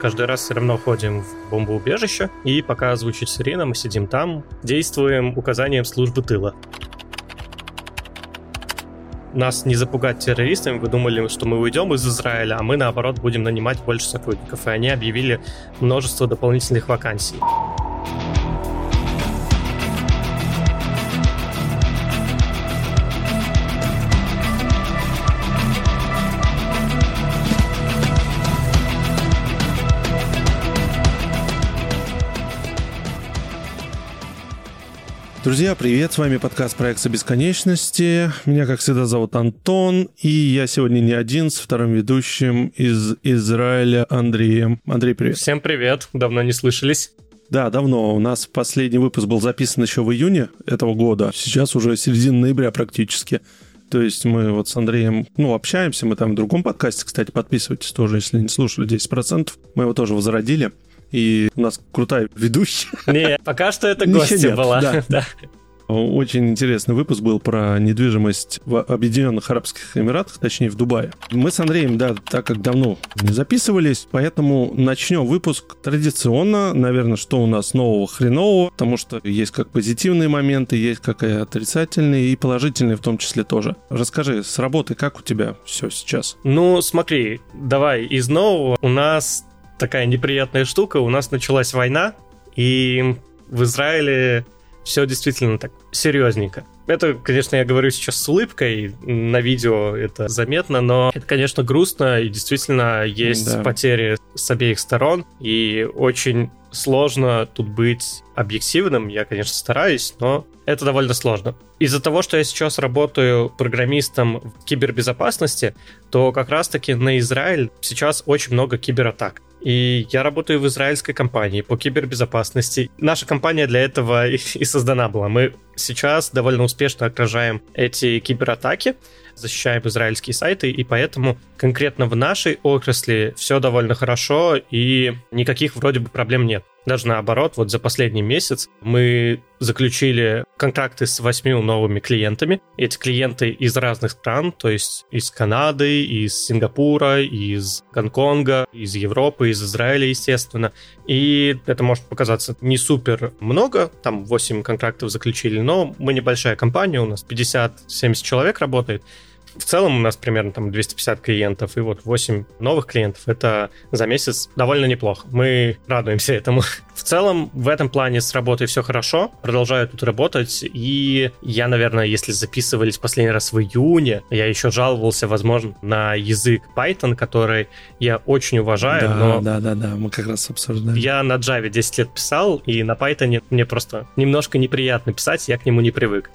каждый раз все равно ходим в бомбоубежище, и пока звучит сирена, мы сидим там, действуем указанием службы тыла нас не запугать террористами, вы думали, что мы уйдем из Израиля, а мы, наоборот, будем нанимать больше сотрудников. И они объявили множество дополнительных вакансий. Друзья, привет! С вами подкаст «Проекта бесконечности». Меня, как всегда, зовут Антон, и я сегодня не один, с вторым ведущим из Израиля Андреем. Андрей, привет! Всем привет! Давно не слышались. Да, давно. У нас последний выпуск был записан еще в июне этого года. Сейчас уже середина ноября практически. То есть мы вот с Андреем, ну, общаемся, мы там в другом подкасте, кстати, подписывайтесь тоже, если не слушали 10%. Мы его тоже возродили и у нас крутая ведущая. Не, пока что это гостья была. Да. Очень интересный выпуск был про недвижимость в Объединенных Арабских Эмиратах, точнее в Дубае. Мы с Андреем, да, так как давно не записывались, поэтому начнем выпуск традиционно, наверное, что у нас нового хренового, потому что есть как позитивные моменты, есть как и отрицательные, и положительные в том числе тоже. Расскажи, с работы как у тебя все сейчас? Ну, смотри, давай из нового. У нас такая неприятная штука. У нас началась война, и в Израиле все действительно так серьезненько. Это, конечно, я говорю сейчас с улыбкой, на видео это заметно, но это, конечно, грустно, и действительно есть да. потери с обеих сторон, и очень сложно тут быть объективным. Я, конечно, стараюсь, но это довольно сложно. Из-за того, что я сейчас работаю программистом в кибербезопасности, то как раз-таки на Израиль сейчас очень много кибератак. И я работаю в израильской компании по кибербезопасности. Наша компания для этого и, и создана была. Мы сейчас довольно успешно отражаем эти кибератаки, защищаем израильские сайты, и поэтому конкретно в нашей отрасли все довольно хорошо, и никаких вроде бы проблем нет. Даже наоборот, вот за последний месяц мы заключили контракты с восьми новыми клиентами. Эти клиенты из разных стран, то есть из Канады, из Сингапура, из Гонконга, из Европы, из Израиля, естественно. И это может показаться не супер много, там 8 контрактов заключили, но мы небольшая компания, у нас 50-70 человек работает. В целом у нас примерно там 250 клиентов, и вот 8 новых клиентов. Это за месяц довольно неплохо. Мы радуемся этому. В целом в этом плане с работой все хорошо. Продолжаю тут работать. И я, наверное, если записывались последний раз в июне, я еще жаловался, возможно, на язык Python, который я очень уважаю. Да, но да, да, да, мы как раз обсуждали. Я на Java 10 лет писал, и на Python мне просто немножко неприятно писать, я к нему не привык.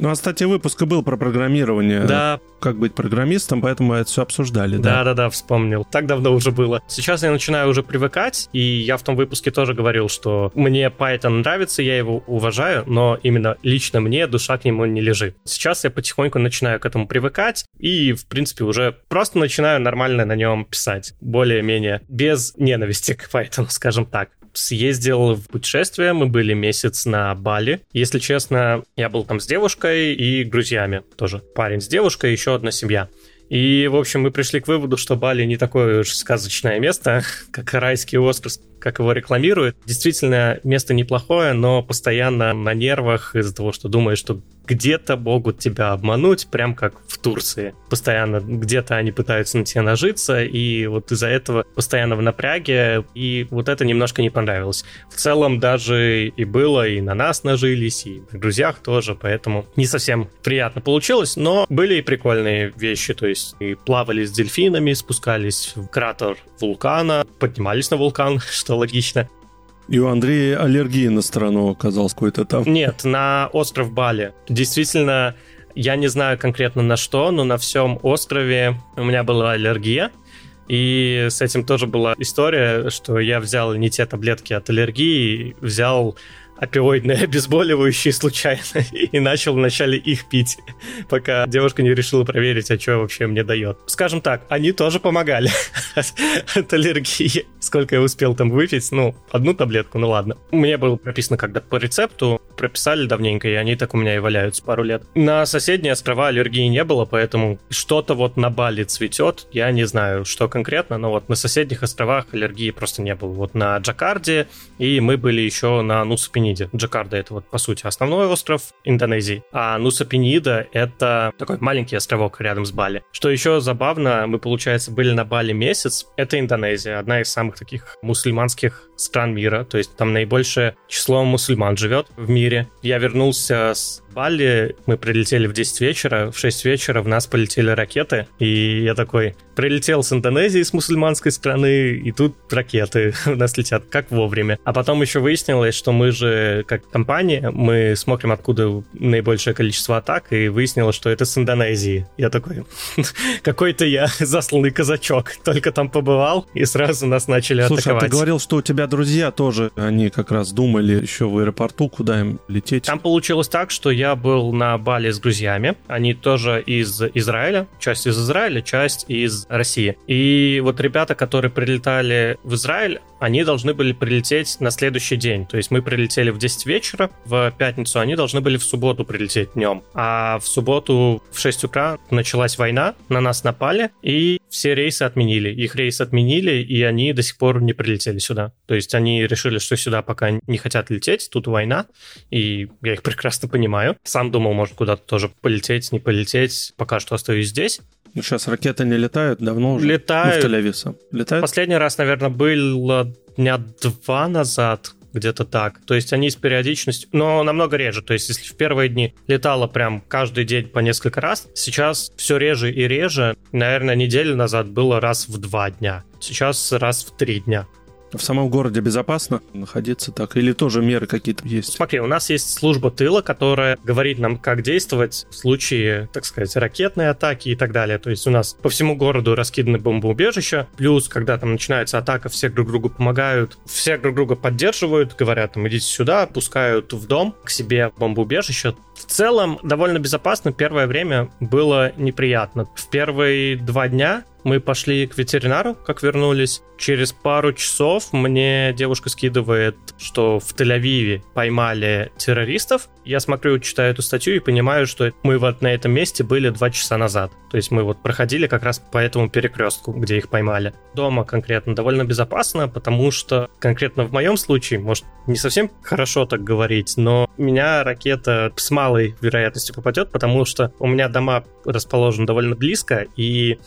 Ну, а, кстати, выпуск был про программирование. Да. Как быть программистом, поэтому мы это все обсуждали, да? Да-да-да, вспомнил. Так давно уже было. Сейчас я начинаю уже привыкать, и я в том выпуске тоже говорил, что мне Python нравится, я его уважаю, но именно лично мне душа к нему не лежит. Сейчас я потихоньку начинаю к этому привыкать, и, в принципе, уже просто начинаю нормально на нем писать. Более-менее без ненависти к Python, скажем так съездил в путешествие, мы были месяц на Бали. Если честно, я был там с девушкой и друзьями тоже. Парень с девушкой, еще одна семья. И, в общем, мы пришли к выводу, что Бали не такое уж сказочное место, как райский остров, как его рекламируют. Действительно, место неплохое, но постоянно на нервах из-за того, что думаешь, что где-то могут тебя обмануть, прям как в Турции. Постоянно где-то они пытаются на тебя нажиться, и вот из-за этого постоянно в напряге, и вот это немножко не понравилось. В целом даже и было, и на нас нажились, и на друзьях тоже, поэтому не совсем приятно получилось, но были и прикольные вещи, то есть и плавали с дельфинами, спускались в кратер вулкана, поднимались на вулкан, что логично. И у Андрея аллергия на страну оказалась какой-то там. Нет, на остров Бали. Действительно, я не знаю конкретно на что, но на всем острове у меня была аллергия. И с этим тоже была история, что я взял не те таблетки от аллергии, взял опиоидные обезболивающие случайно и начал вначале их пить, пока девушка не решила проверить, а что вообще мне дает. Скажем так, они тоже помогали от аллергии. Сколько я успел там выпить? Ну, одну таблетку, ну ладно. Мне было прописано когда по рецепту прописали давненько, и они так у меня и валяются пару лет. На соседние острова аллергии не было, поэтому что-то вот на Бали цветет. Я не знаю, что конкретно, но вот на соседних островах аллергии просто не было. Вот на Джакарде, и мы были еще на Нусапениде. Джакарда — это вот, по сути, основной остров Индонезии, а Нусапенида — это такой маленький островок рядом с Бали. Что еще забавно, мы, получается, были на Бали месяц. Это Индонезия, одна из самых таких мусульманских стран мира, то есть там наибольшее число мусульман живет в мире. Я вернулся с Бали, мы прилетели в 10 вечера, в 6 вечера в нас полетели ракеты, и я такой, прилетел с Индонезии, с мусульманской страны, и тут ракеты у нас летят, как вовремя. А потом еще выяснилось, что мы же, как компания, мы смотрим, откуда наибольшее количество атак, и выяснилось, что это с Индонезии. Я такой, какой-то я засланный казачок, только там побывал, и сразу нас начали Слушай, атаковать. а ты говорил, что у тебя друзья тоже, они как раз думали еще в аэропорту, куда им лететь. Там получилось так, что я был на Бали с друзьями. Они тоже из Израиля. Часть из Израиля, часть из России. И вот ребята, которые прилетали в Израиль, они должны были прилететь на следующий день. То есть мы прилетели в 10 вечера в пятницу, они должны были в субботу прилететь днем. А в субботу в 6 утра началась война, на нас напали, и все рейсы отменили. Их рейс отменили, и они до сих пор не прилетели сюда. То есть они решили, что сюда пока не хотят лететь, тут война, и я их прекрасно понимаю. Сам думал, может, куда-то тоже полететь, не полететь, пока что остаюсь здесь. Ну, сейчас ракеты не летают, давно уже. Летают. Ну, в. Летают? Последний раз, наверное, было дня два назад, где-то так. То есть они с периодичностью, но намного реже. То есть если в первые дни летало прям каждый день по несколько раз, сейчас все реже и реже. Наверное, неделю назад было раз в два дня. Сейчас раз в три дня. В самом городе безопасно находиться так? Или тоже меры какие-то есть? Смотри, у нас есть служба тыла, которая говорит нам, как действовать в случае, так сказать, ракетной атаки и так далее. То есть у нас по всему городу раскиданы бомбоубежища, плюс, когда там начинается атака, все друг другу помогают, все друг друга поддерживают, говорят, там, идите сюда, пускают в дом к себе в бомбоубежище. В целом, довольно безопасно. Первое время было неприятно. В первые два дня мы пошли к ветеринару, как вернулись. Через пару часов мне девушка скидывает, что в Тель-Авиве поймали террористов. Я смотрю, читаю эту статью и понимаю, что мы вот на этом месте были два часа назад. То есть мы вот проходили как раз по этому перекрестку, где их поймали. Дома конкретно довольно безопасно, потому что конкретно в моем случае, может, не совсем хорошо так говорить, но меня ракета с малой вероятностью попадет, потому что у меня дома расположены довольно близко, и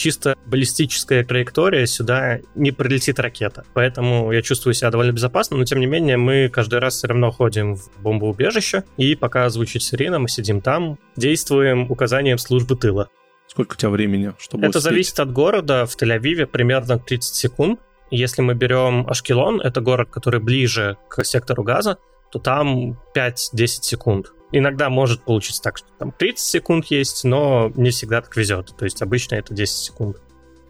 чисто баллистическая траектория, сюда не прилетит ракета. Поэтому я чувствую себя довольно безопасно, но тем не менее мы каждый раз все равно ходим в бомбоубежище, и пока звучит сирена, мы сидим там, действуем указанием службы тыла. Сколько у тебя времени, чтобы Это успеть? зависит от города. В Тель-Авиве примерно 30 секунд. Если мы берем Ашкелон, это город, который ближе к сектору газа, то там 5-10 секунд. Иногда может получиться так, что там 30 секунд есть, но не всегда так везет. То есть обычно это 10 секунд.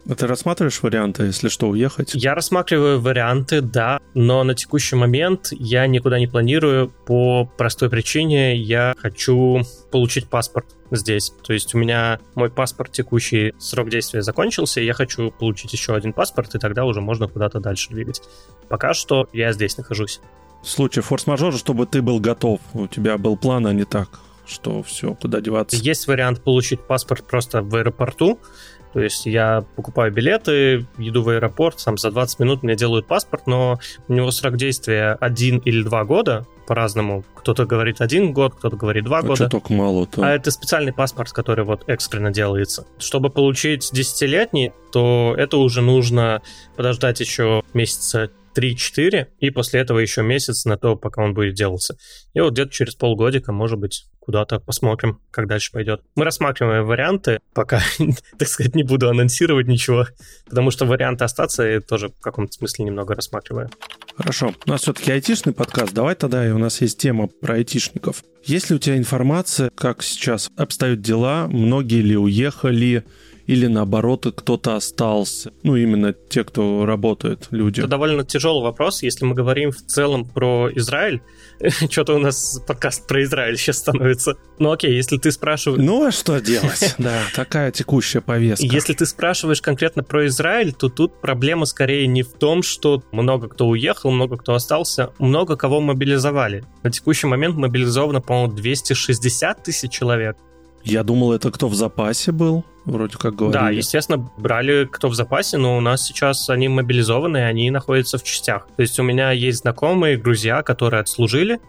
А ты рассматриваешь варианты, если что, уехать? Я рассматриваю варианты, да, но на текущий момент я никуда не планирую по простой причине. Я хочу получить паспорт здесь. То есть у меня мой паспорт текущий, срок действия закончился, и я хочу получить еще один паспорт, и тогда уже можно куда-то дальше двигать. Пока что я здесь нахожусь. В случае форс-мажора, чтобы ты был готов, у тебя был план, а не так, что все, куда деваться. Есть вариант получить паспорт просто в аэропорту, то есть я покупаю билеты, еду в аэропорт, сам за 20 минут мне делают паспорт, но у него срок действия один или два года, по-разному. Кто-то говорит один год, кто-то говорит два А года. что только мало, то... А это специальный паспорт, который вот экстренно делается. Чтобы получить десятилетний, то это уже нужно подождать еще месяца 3-4, и после этого еще месяц на то, пока он будет делаться. И вот где-то через полгодика, может быть, куда-то посмотрим, как дальше пойдет. Мы рассматриваем варианты, пока, так сказать, не буду анонсировать ничего, потому что варианты остаться я тоже в каком-то смысле немного рассматриваю. Хорошо. У нас все-таки айтишный подкаст. Давай тогда, и у нас есть тема про айтишников. Есть ли у тебя информация, как сейчас обстоят дела, многие ли уехали, или наоборот кто-то остался? Ну, именно те, кто работает, люди. Это довольно тяжелый вопрос. Если мы говорим в целом про Израиль, что-то у нас подкаст про Израиль сейчас становится. Ну окей, если ты спрашиваешь... Ну а что делать? Да, такая текущая повестка. Если ты спрашиваешь конкретно про Израиль, то тут проблема скорее не в том, что много кто уехал, много кто остался, много кого мобилизовали. На текущий момент мобилизовано, по-моему, 260 тысяч человек. Я думал, это кто в запасе был, вроде как говорили. Да, естественно, брали кто в запасе, но у нас сейчас они мобилизованы, они находятся в частях. То есть у меня есть знакомые, друзья, которые отслужили,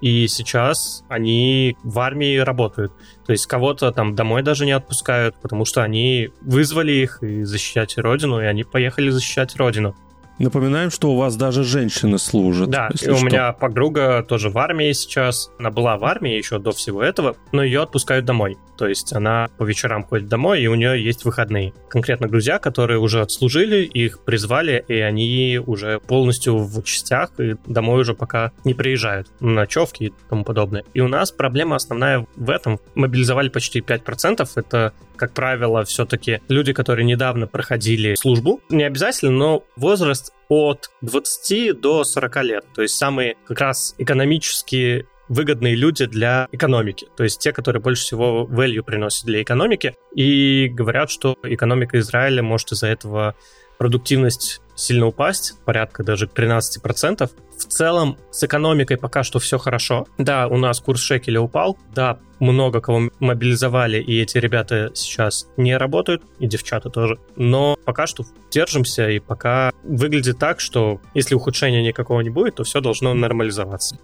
и сейчас они в армии работают. То есть кого-то там домой даже не отпускают, потому что они вызвали их и защищать родину, и они поехали защищать родину. Напоминаем, что у вас даже женщины служат. Да, и у что. меня подруга тоже в армии сейчас. Она была в армии еще до всего этого, но ее отпускают домой. То есть она по вечерам ходит домой, и у нее есть выходные. Конкретно друзья, которые уже отслужили, их призвали, и они уже полностью в частях, и домой уже пока не приезжают. На ночевки и тому подобное. И у нас проблема основная в этом. Мобилизовали почти 5%. Это, как правило, все-таки люди, которые недавно проходили службу. Не обязательно, но возраст от 20 до 40 лет. То есть самые как раз экономически выгодные люди для экономики, то есть те, которые больше всего value приносят для экономики, и говорят, что экономика Израиля может из-за этого продуктивность сильно упасть, порядка даже 13%. В целом с экономикой пока что все хорошо. Да, у нас курс шекеля упал, да, много кого мобилизовали, и эти ребята сейчас не работают, и девчата тоже. Но пока что держимся, и пока выглядит так, что если ухудшения никакого не будет, то все должно нормализоваться.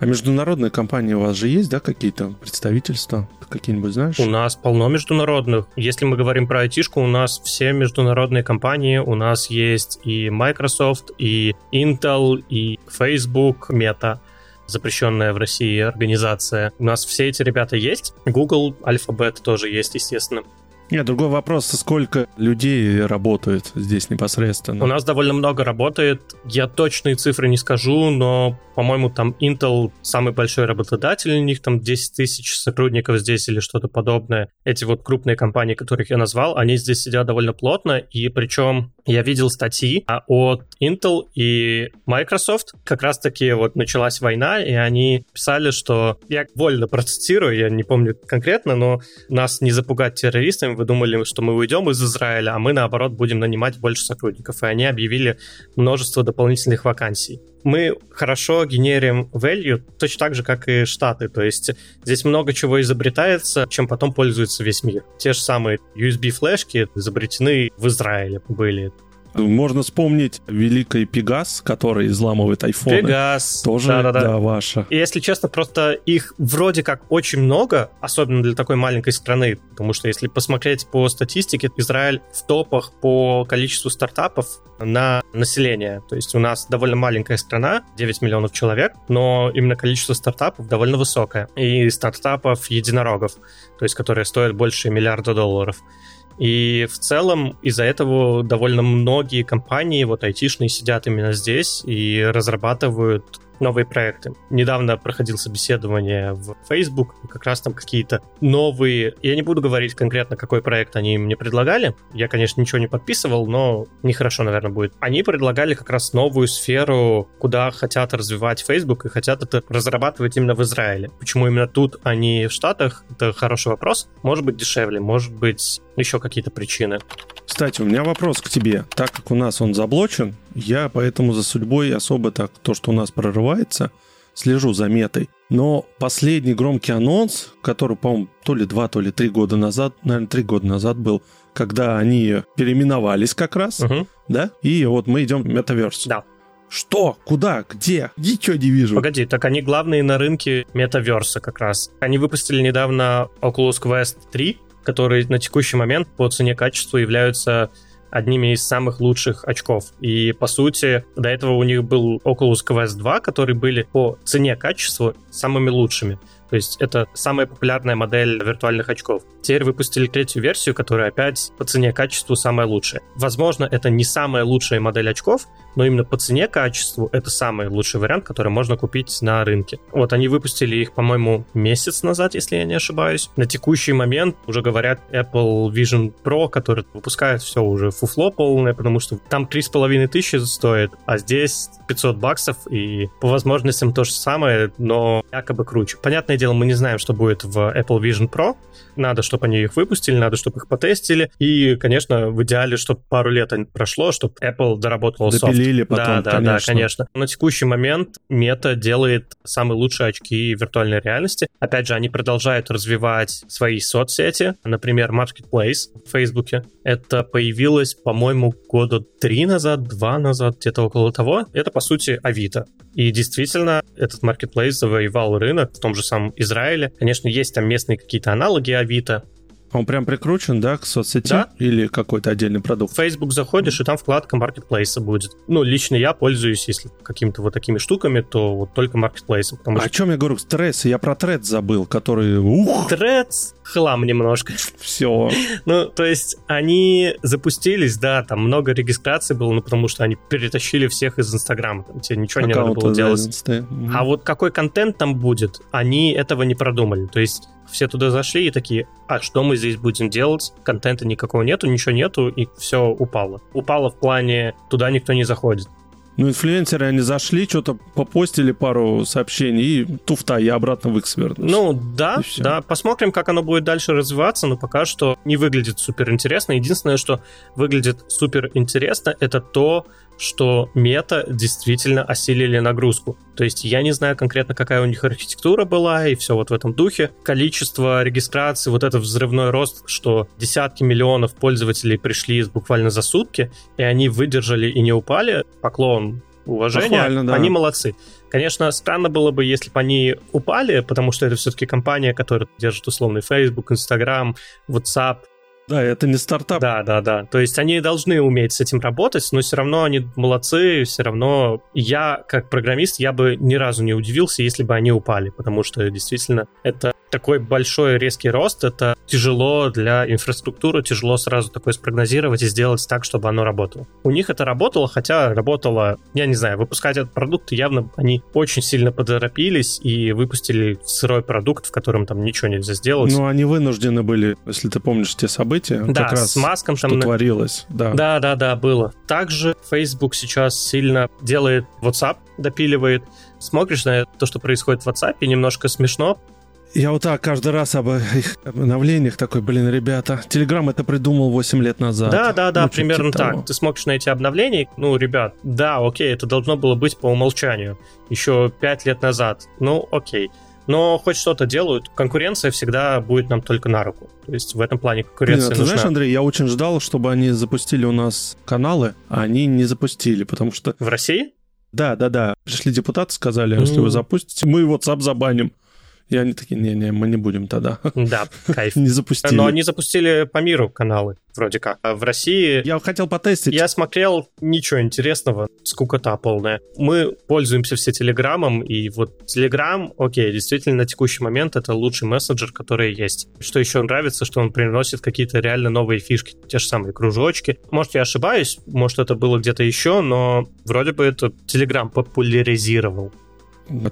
А международные компании у вас же есть, да, какие-то представительства? Какие-нибудь знаешь? У нас полно международных. Если мы говорим про айтишку, у нас все международные компании. У нас есть и Microsoft, и Intel, и Facebook, Meta запрещенная в России организация. У нас все эти ребята есть. Google, Alphabet тоже есть, естественно. Нет, другой вопрос, сколько людей работает здесь непосредственно? У нас довольно много работает. Я точные цифры не скажу, но, по-моему, там Intel самый большой работодатель, у них там 10 тысяч сотрудников здесь или что-то подобное. Эти вот крупные компании, которых я назвал, они здесь сидят довольно плотно, и причем я видел статьи а от Intel и Microsoft. Как раз-таки вот началась война, и они писали, что... Я вольно процитирую, я не помню конкретно, но нас не запугать террористами, вы думали, что мы уйдем из Израиля, а мы, наоборот, будем нанимать больше сотрудников. И они объявили множество дополнительных вакансий. Мы хорошо генерим value точно так же, как и Штаты. То есть здесь много чего изобретается, чем потом пользуется весь мир. Те же самые USB-флешки изобретены в Израиле были. Можно вспомнить великий Пегас, который изламывает айфоны. Пегас. Тоже, да, да, да. да ваша. И если честно, просто их вроде как очень много, особенно для такой маленькой страны, потому что если посмотреть по статистике, Израиль в топах по количеству стартапов на население. То есть у нас довольно маленькая страна, 9 миллионов человек, но именно количество стартапов довольно высокое. И стартапов единорогов, то есть которые стоят больше миллиарда долларов. И в целом из-за этого довольно многие компании, вот айтишные, сидят именно здесь и разрабатывают новые проекты. Недавно проходил собеседование в Facebook, как раз там какие-то новые... Я не буду говорить конкретно, какой проект они мне предлагали. Я, конечно, ничего не подписывал, но нехорошо, наверное, будет. Они предлагали как раз новую сферу, куда хотят развивать Facebook и хотят это разрабатывать именно в Израиле. Почему именно тут, а не в Штатах, это хороший вопрос. Может быть, дешевле, может быть, еще какие-то причины. Кстати, у меня вопрос к тебе. Так как у нас он заблочен, я поэтому за судьбой особо так, то, что у нас прорывается, слежу за метой. Но последний громкий анонс, который, по-моему, то ли два, то ли три года назад, наверное, три года назад был, когда они переименовались как раз, угу. да, и вот мы идем в Metaverse. Да. Что? Куда? Где? Ничего не вижу. Погоди, так они главные на рынке метаверса как раз. Они выпустили недавно Oculus Quest 3, который на текущий момент по цене качеству являются одними из самых лучших очков. И, по сути, до этого у них был Oculus Quest 2, которые были по цене качеству самыми лучшими. То есть это самая популярная модель виртуальных очков. Теперь выпустили третью версию, которая опять по цене качеству самая лучшая. Возможно, это не самая лучшая модель очков, но именно по цене качеству это самый лучший вариант, который можно купить на рынке. Вот они выпустили их, по-моему, месяц назад, если я не ошибаюсь. На текущий момент уже говорят Apple Vision Pro, который выпускает все уже фуфло полное, потому что там 3,5 тысячи стоит, а здесь 500 баксов, и по возможностям то же самое, но якобы круче. Понятное дело, мы не знаем, что будет в Apple Vision Pro. Надо, чтобы они их выпустили, надо, чтобы их потестили. И, конечно, в идеале, чтобы пару лет прошло, чтобы Apple доработал софт. Допилили потом, да, да, конечно. да, конечно. На текущий момент Meta делает самые лучшие очки виртуальной реальности. Опять же, они продолжают развивать свои соцсети. Например, Marketplace в Фейсбуке. Это появилось, по-моему, года три назад, два назад, где-то около того. Это, по сути, Авито. И действительно, этот маркетплейс завоевал рынок в том же самом Израиле. Конечно, есть там местные какие-то аналоги Авито, Он прям прикручен, да, к соцсети? Да. Или какой-то отдельный продукт? В Facebook заходишь, и там вкладка маркетплейса будет. Ну, лично я пользуюсь, если какими-то вот такими штуками, то вот только маркетплейсом. А о что чем я говорю? Стресс. Я про тред забыл, который... Ух, Threads хлам немножко. все. Ну, то есть они запустились, да, там много регистраций было, ну, потому что они перетащили всех из Инстаграма. Там тебе ничего не надо было делать. А вот какой контент там будет, они этого не продумали. То есть все туда зашли и такие, а что мы здесь будем делать? Контента никакого нету, ничего нету, и все упало. Упало в плане, туда никто не заходит. Ну, инфлюенсеры, они зашли, что-то попостили пару сообщений, и туфта, я обратно в их свернулся. Ну, да, да, посмотрим, как оно будет дальше развиваться, но пока что не выглядит супер интересно. Единственное, что выглядит супер интересно, это то, что мета действительно осилили нагрузку. То есть я не знаю конкретно, какая у них архитектура была, и все вот в этом духе. Количество регистраций, вот этот взрывной рост, что десятки миллионов пользователей пришли буквально за сутки, и они выдержали и не упали. Поклон Похвально, да. Они молодцы. Конечно, странно было бы, если бы они упали, потому что это все-таки компания, которая держит условный Facebook, Instagram, WhatsApp. Да, это не стартап. Да, да, да. То есть они должны уметь с этим работать, но все равно они молодцы, все равно я, как программист, я бы ни разу не удивился, если бы они упали, потому что действительно это такой большой резкий рост, это тяжело для инфраструктуры, тяжело сразу такое спрогнозировать и сделать так, чтобы оно работало. У них это работало, хотя работало, я не знаю, выпускать этот продукт явно они очень сильно поторопились и выпустили сырой продукт, в котором там ничего нельзя сделать. Ну, они вынуждены были, если ты помнишь те события, да, как раз с маском что там творилось. Да. Да, да, да, было. Также Facebook сейчас сильно делает WhatsApp, допиливает. Смотришь на то, что происходит в WhatsApp, и немножко смешно. Я вот так каждый раз об их обновлениях такой, блин, ребята, Телеграм это придумал 8 лет назад. Да, да, да, Ну, что-то примерно типа так. того. Ты смотришь на эти обновления, ну, ребят, да, окей, это должно было быть по умолчанию еще 5 лет назад. Ну, окей. Но хоть что-то делают, конкуренция всегда будет нам только на руку. То есть в этом плане Блин, конкуренция а ты нужна. знаешь, Андрей, я очень ждал, чтобы они запустили у нас каналы, а они не запустили, потому что В России? Да, да, да. Пришли депутаты, сказали, если Ну. вы запустите, мы WhatsApp забаним. И они такие, не-не, мы не будем тогда. Да, кайф. Не запустили. Но они запустили по миру каналы, вроде как. А в России Я хотел потестить. Я смотрел, ничего интересного, скукота полная. Мы пользуемся все Телеграмом, и вот Телеграм, окей, действительно, на текущий момент это лучший мессенджер, который есть. Что еще нравится, что он приносит какие-то реально новые фишки, те же самые кружочки. Может, я ошибаюсь, может, это было где-то еще, но вроде бы это Телеграм популяризировал.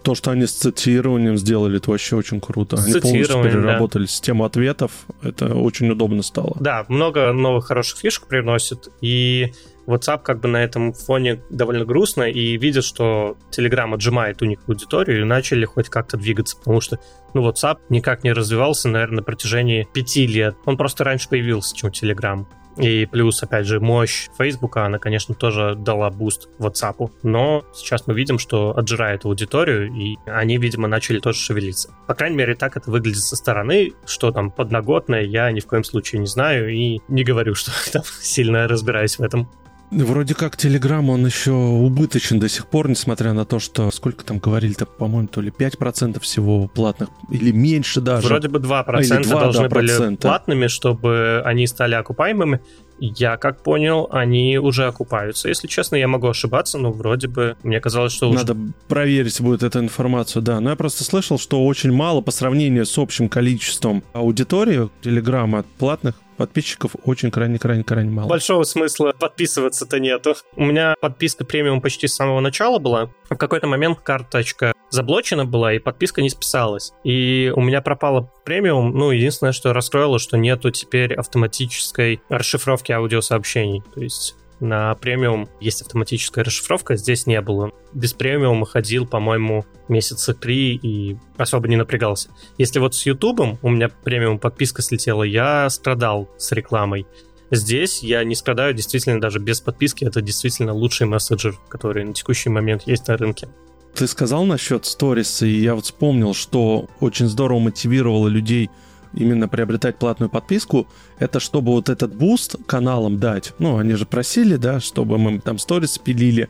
То, что они с цитированием сделали, это вообще очень круто. С Они полностью цитированием, да. переработали систему ответов. Это очень удобно стало. Да, много новых хороших фишек приносит, и WhatsApp как бы на этом фоне довольно грустно, и видят, что Telegram отжимает у них аудиторию, и начали хоть как-то двигаться, потому что, ну, WhatsApp никак не развивался, наверное, на протяжении пяти лет. Он просто раньше появился, чем Telegram. И плюс, опять же, мощь Facebook, она, конечно, тоже дала boost WhatsApp. Но сейчас мы видим, что отжирает аудиторию, и они, видимо, начали тоже шевелиться. По крайней мере, так это выглядит со стороны. Что там подноготное, я ни в коем случае не знаю и не говорю, что там сильно разбираюсь в этом. Вроде как Telegram, он еще убыточен до сих пор, несмотря на то, что сколько там говорили-то, по-моему, то ли 5% всего платных, или меньше даже. Вроде бы 2%, а, 2 должны да, были платными, чтобы они стали окупаемыми. Я как понял, они уже окупаются. Если честно, я могу ошибаться, но вроде бы мне казалось, что уже... Надо проверить будет эту информацию, да. Но я просто слышал, что очень мало по сравнению с общим количеством аудитории Телеграма платных подписчиков очень крайне-крайне-крайне мало. Большого смысла подписываться-то нету. У меня подписка премиум почти с самого начала была. В какой-то момент карточка заблочена была, и подписка не списалась. И у меня пропала премиум. Ну, единственное, что расстроило, что нету теперь автоматической расшифровки аудиосообщений. То есть на премиум есть автоматическая расшифровка, здесь не было. Без премиума ходил, по-моему, месяца три и особо не напрягался. Если вот с Ютубом у меня премиум подписка слетела, я страдал с рекламой. Здесь я не страдаю действительно даже без подписки. Это действительно лучший мессенджер, который на текущий момент есть на рынке. Ты сказал насчет сториса, и я вот вспомнил, что очень здорово мотивировало людей именно приобретать платную подписку, это чтобы вот этот буст каналам дать. Ну, они же просили, да, чтобы мы там сторис пилили.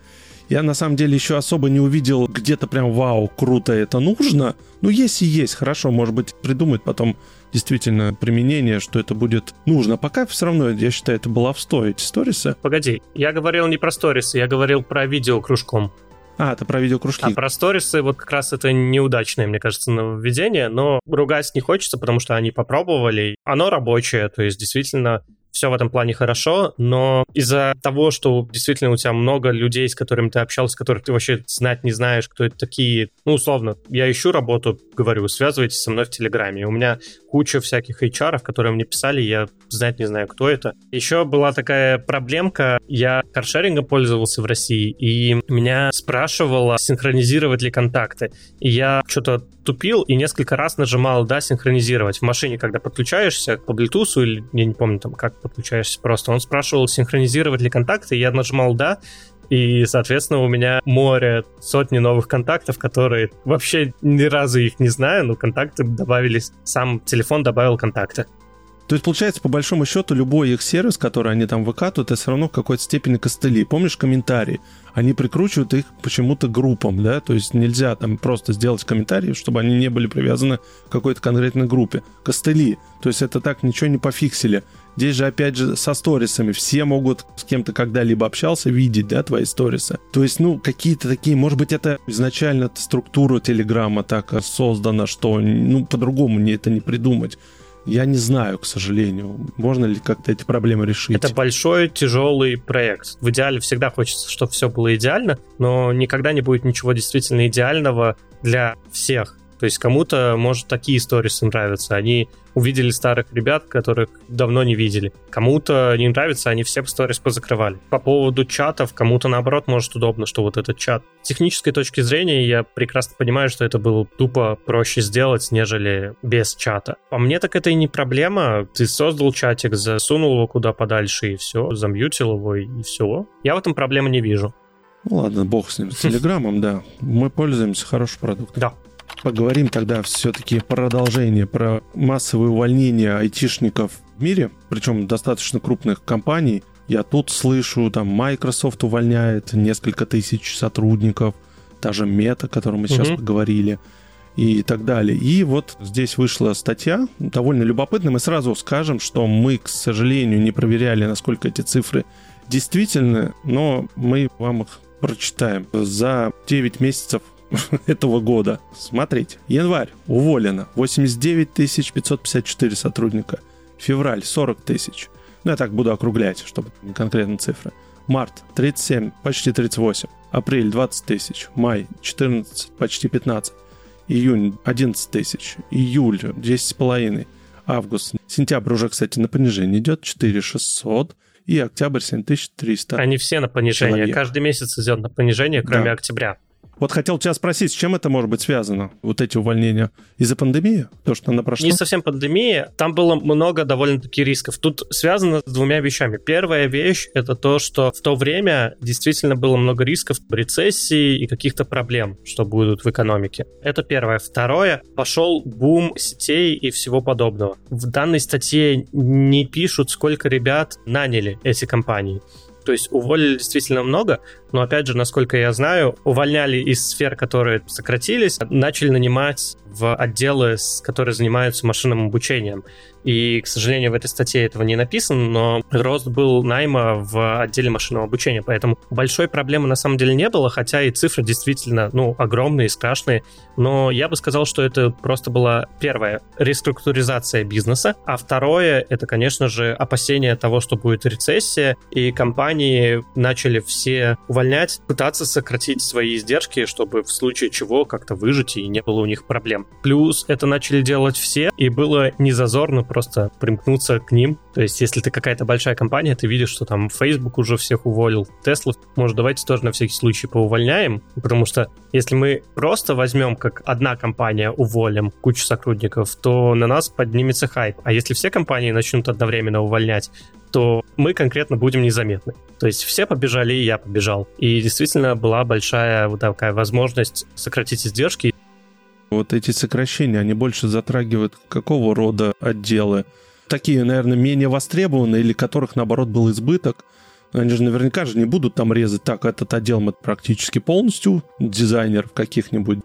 Я на самом деле еще особо не увидел где-то прям вау, круто это нужно. Ну, есть и есть, хорошо, может быть, придумать потом действительно применение, что это будет нужно. Пока все равно, я считаю, это было в стоить сторисы. Погоди, я говорил не про сторисы, я говорил про видео кружком. А, это про видеокружки. А про сторисы вот как раз это неудачное, мне кажется, нововведение, но ругать не хочется, потому что они попробовали. Оно рабочее, то есть действительно все в этом плане хорошо, но из-за того, что действительно у тебя много людей, с которыми ты общался, которых ты вообще знать не знаешь, кто это такие, ну, условно, я ищу работу, говорю, связывайтесь со мной в Телеграме. У меня куча всяких HR, которые мне писали, я знать не знаю, кто это. Еще была такая проблемка, я каршерингом пользовался в России, и меня спрашивало, синхронизировать ли контакты. И я что-то тупил и несколько раз нажимал, да, синхронизировать. В машине, когда подключаешься по Bluetooth, или я не помню там, как подключаешься просто, он спрашивал, синхронизировать ли контакты, я нажимал «да», и, соответственно, у меня море, сотни новых контактов, которые вообще ни разу их не знаю, но контакты добавились, сам телефон добавил контакты. То есть, получается, по большому счету, любой их сервис, который они там выкатывают, это все равно в какой-то степени костыли. Помнишь комментарии? Они прикручивают их почему-то группам, да? То есть нельзя там просто сделать комментарии, чтобы они не были привязаны к какой-то конкретной группе. Костыли. То есть это так ничего не пофиксили. Здесь же, опять же, со сторисами. Все могут с кем то когда-либо общался видеть, да, твои сторисы. То есть, ну, какие-то такие, может быть, это изначально структура Телеграма так создана, что, ну, по-другому это не придумать. Я не знаю, к сожалению, можно ли как-то эти проблемы решить. Это большой, тяжелый проект. В идеале всегда хочется, чтобы все было идеально, но никогда не будет ничего действительно идеального для всех. То есть кому-то, может, такие истории нравятся. Они увидели старых ребят, которых давно не видели. Кому-то не нравится, они все сторис позакрывали. По поводу чатов, кому-то, наоборот, может удобно, что вот этот чат. С технической точки зрения я прекрасно понимаю, что это было тупо проще сделать, нежели без чата. По мне так это и не проблема. Ты создал чатик, засунул его куда подальше и все, замьютил его и все. Я в этом проблемы не вижу. Ну ладно, бог с ним, с Телеграмом, да. Мы пользуемся хорошим продуктом. Да. Поговорим тогда все-таки продолжение про массовые увольнения айтишников в мире, причем достаточно крупных компаний. Я тут слышу, там Microsoft увольняет несколько тысяч сотрудников, даже Meta, о котором мы сейчас mm-hmm. поговорили, и так далее. И вот здесь вышла статья, довольно любопытная. Мы сразу скажем, что мы, к сожалению, не проверяли, насколько эти цифры действительны, но мы вам их прочитаем. За 9 месяцев этого года. Смотрите, январь уволено 89 554 сотрудника. Февраль 40 тысяч. Ну, я так буду округлять, чтобы не конкретно цифры. Март 37, почти 38. Апрель 20 тысяч. Май 14, почти 15. Июнь 11 тысяч. Июль 10,5. Август. Сентябрь уже, кстати, на понижение идет 4 600 и октябрь 7300. Они все на понижение. Человек. Каждый месяц идет на понижение, кроме да. октября. Вот хотел тебя спросить, с чем это может быть связано, вот эти увольнения? Из-за пандемии? То, что она прошла? Не совсем пандемия. Там было много довольно-таки рисков. Тут связано с двумя вещами. Первая вещь — это то, что в то время действительно было много рисков рецессии и каких-то проблем, что будут в экономике. Это первое. Второе — пошел бум сетей и всего подобного. В данной статье не пишут, сколько ребят наняли эти компании. То есть уволили действительно много, но опять же, насколько я знаю, увольняли из сфер, которые сократились, начали нанимать в отделы, которые занимаются машинным обучением. И, к сожалению, в этой статье этого не написано, но рост был найма в отделе машинного обучения, поэтому большой проблемы на самом деле не было, хотя и цифры действительно, ну, огромные, страшные, но я бы сказал, что это просто была первая реструктуризация бизнеса, а второе, это, конечно же, опасение того, что будет рецессия, и компании начали все увольнять, пытаться сократить свои издержки, чтобы в случае чего как-то выжить и не было у них проблем. Плюс это начали делать все, и было незазорно просто примкнуться к ним. То есть, если ты какая-то большая компания, ты видишь, что там Facebook уже всех уволил, Tesla, может, давайте тоже на всякий случай поувольняем, потому что если мы просто возьмем, как одна компания, уволим кучу сотрудников, то на нас поднимется хайп. А если все компании начнут одновременно увольнять, то мы конкретно будем незаметны. То есть все побежали, и я побежал. И действительно была большая вот такая возможность сократить издержки. Вот эти сокращения, они больше затрагивают какого рода отделы? Такие, наверное, менее востребованные или которых, наоборот, был избыток? Они же наверняка же не будут там резать так, этот отдел мы практически полностью дизайнеров каких-нибудь.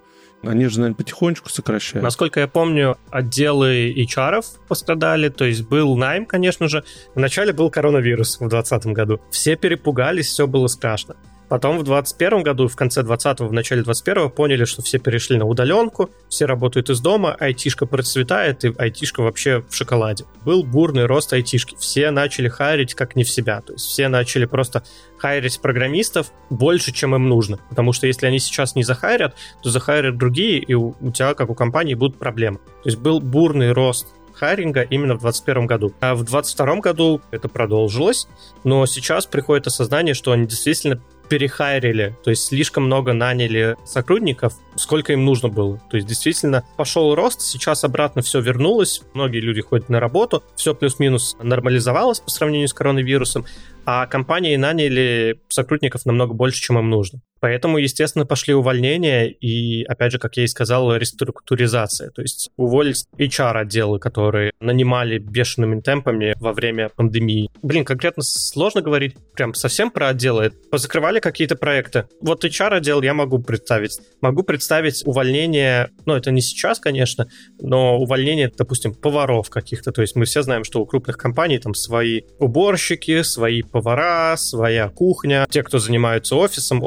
Они же, наверное, потихонечку сокращают. Насколько я помню, отделы HR пострадали, то есть был найм, конечно же. Вначале был коронавирус в 2020 году. Все перепугались, все было страшно. Потом в 2021 году, в конце 20-го, в начале 21-го поняли, что все перешли на удаленку, все работают из дома, айтишка процветает, и айтишка вообще в шоколаде. Был бурный рост айтишки. Все начали хайрить как не в себя. То есть все начали просто хайрить программистов больше, чем им нужно. Потому что если они сейчас не захайрят, то захайрят другие, и у, у тебя, как у компании, будут проблемы. То есть был бурный рост хайринга именно в 2021 году. А в 2022 году это продолжилось, но сейчас приходит осознание, что они действительно перехайрили, то есть слишком много наняли сотрудников, сколько им нужно было. То есть действительно пошел рост, сейчас обратно все вернулось, многие люди ходят на работу, все плюс-минус нормализовалось по сравнению с коронавирусом, а компании наняли сотрудников намного больше, чем им нужно. Поэтому, естественно, пошли увольнения и, опять же, как я и сказал, реструктуризация. То есть уволились HR-отделы, которые нанимали бешеными темпами во время пандемии. Блин, конкретно сложно говорить прям совсем про отделы. Позакрывали какие-то проекты. Вот HR-отдел я могу представить. Могу представить увольнение, ну, это не сейчас, конечно, но увольнение, допустим, поваров каких-то. То есть мы все знаем, что у крупных компаний там свои уборщики, свои повара, своя кухня, те, кто занимаются офисом,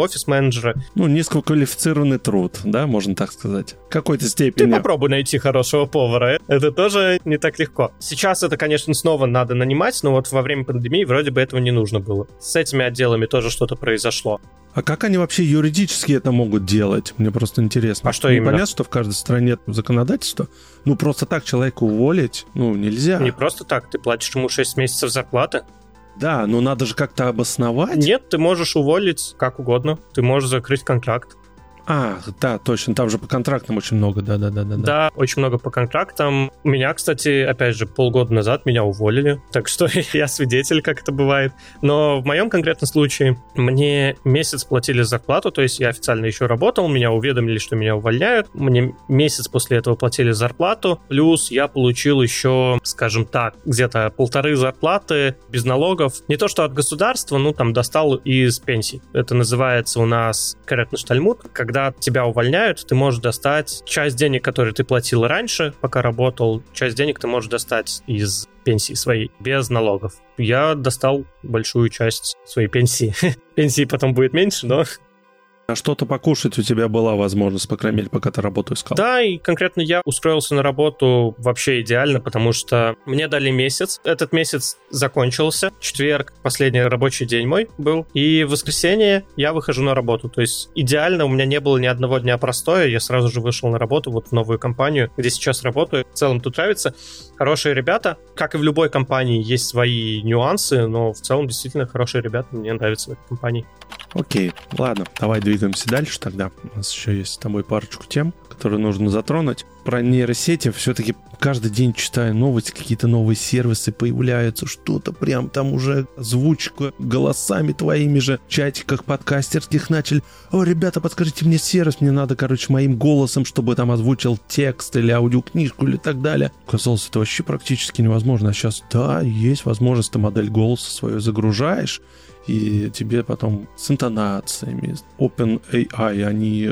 офис-менеджеры. Ну, низкоквалифицированный труд, да, можно так сказать. В какой-то степени. Ты попробуй найти хорошего повара. Это тоже не так легко. Сейчас это, конечно, снова надо нанимать, но вот во время пандемии вроде бы этого не нужно было. С этими отделами тоже что-то произошло. А как они вообще юридически это могут делать? Мне просто интересно. А что именно? Понятно, что в каждой стране законодательство. Ну, просто так человека уволить, ну, нельзя. Не просто так. Ты платишь ему 6 месяцев зарплаты. Да, но надо же как-то обосновать. Нет, ты можешь уволить как угодно. Ты можешь закрыть контракт. А, да, точно, там же по контрактам очень много, да-да-да. Да, очень много по контрактам. Меня, кстати, опять же, полгода назад меня уволили, так что я свидетель, как это бывает. Но в моем конкретном случае мне месяц платили зарплату, то есть я официально еще работал, меня уведомили, что меня увольняют. Мне месяц после этого платили зарплату, плюс я получил еще, скажем так, где-то полторы зарплаты без налогов. Не то, что от государства, ну, там достал из пенсии. Это называется у нас корректно штальмут, когда когда тебя увольняют, ты можешь достать часть денег, которые ты платил раньше, пока работал, часть денег ты можешь достать из пенсии своей без налогов. Я достал большую часть своей пенсии. Пенсии потом будет меньше, но а что-то покушать у тебя была возможность, по крайней мере, пока ты работу искал? Да, и конкретно я устроился на работу вообще идеально, потому что мне дали месяц. Этот месяц закончился. Четверг, последний рабочий день мой был. И в воскресенье я выхожу на работу. То есть идеально, у меня не было ни одного дня простоя. Я сразу же вышел на работу вот в новую компанию, где сейчас работаю. В целом тут нравится. Хорошие ребята. Как и в любой компании, есть свои нюансы, но в целом действительно хорошие ребята. Мне нравится в этой компании. Окей, ладно, давай двигаемся дальше тогда. У нас еще есть с тобой парочку тем, которые нужно затронуть. про нейросети все-таки каждый день читаю новости, какие-то новые сервисы появляются, что-то прям там уже озвучка голосами твоими же в чатиках подкастерских начали. О, ребята, подскажите мне сервис, мне надо, короче, моим голосом, чтобы там озвучил текст или аудиокнижку или так далее. Казалось, это вообще практически невозможно. А сейчас, да, есть возможность, ты модель голоса свою загружаешь, и тебе потом с интонациями, OpenAI, они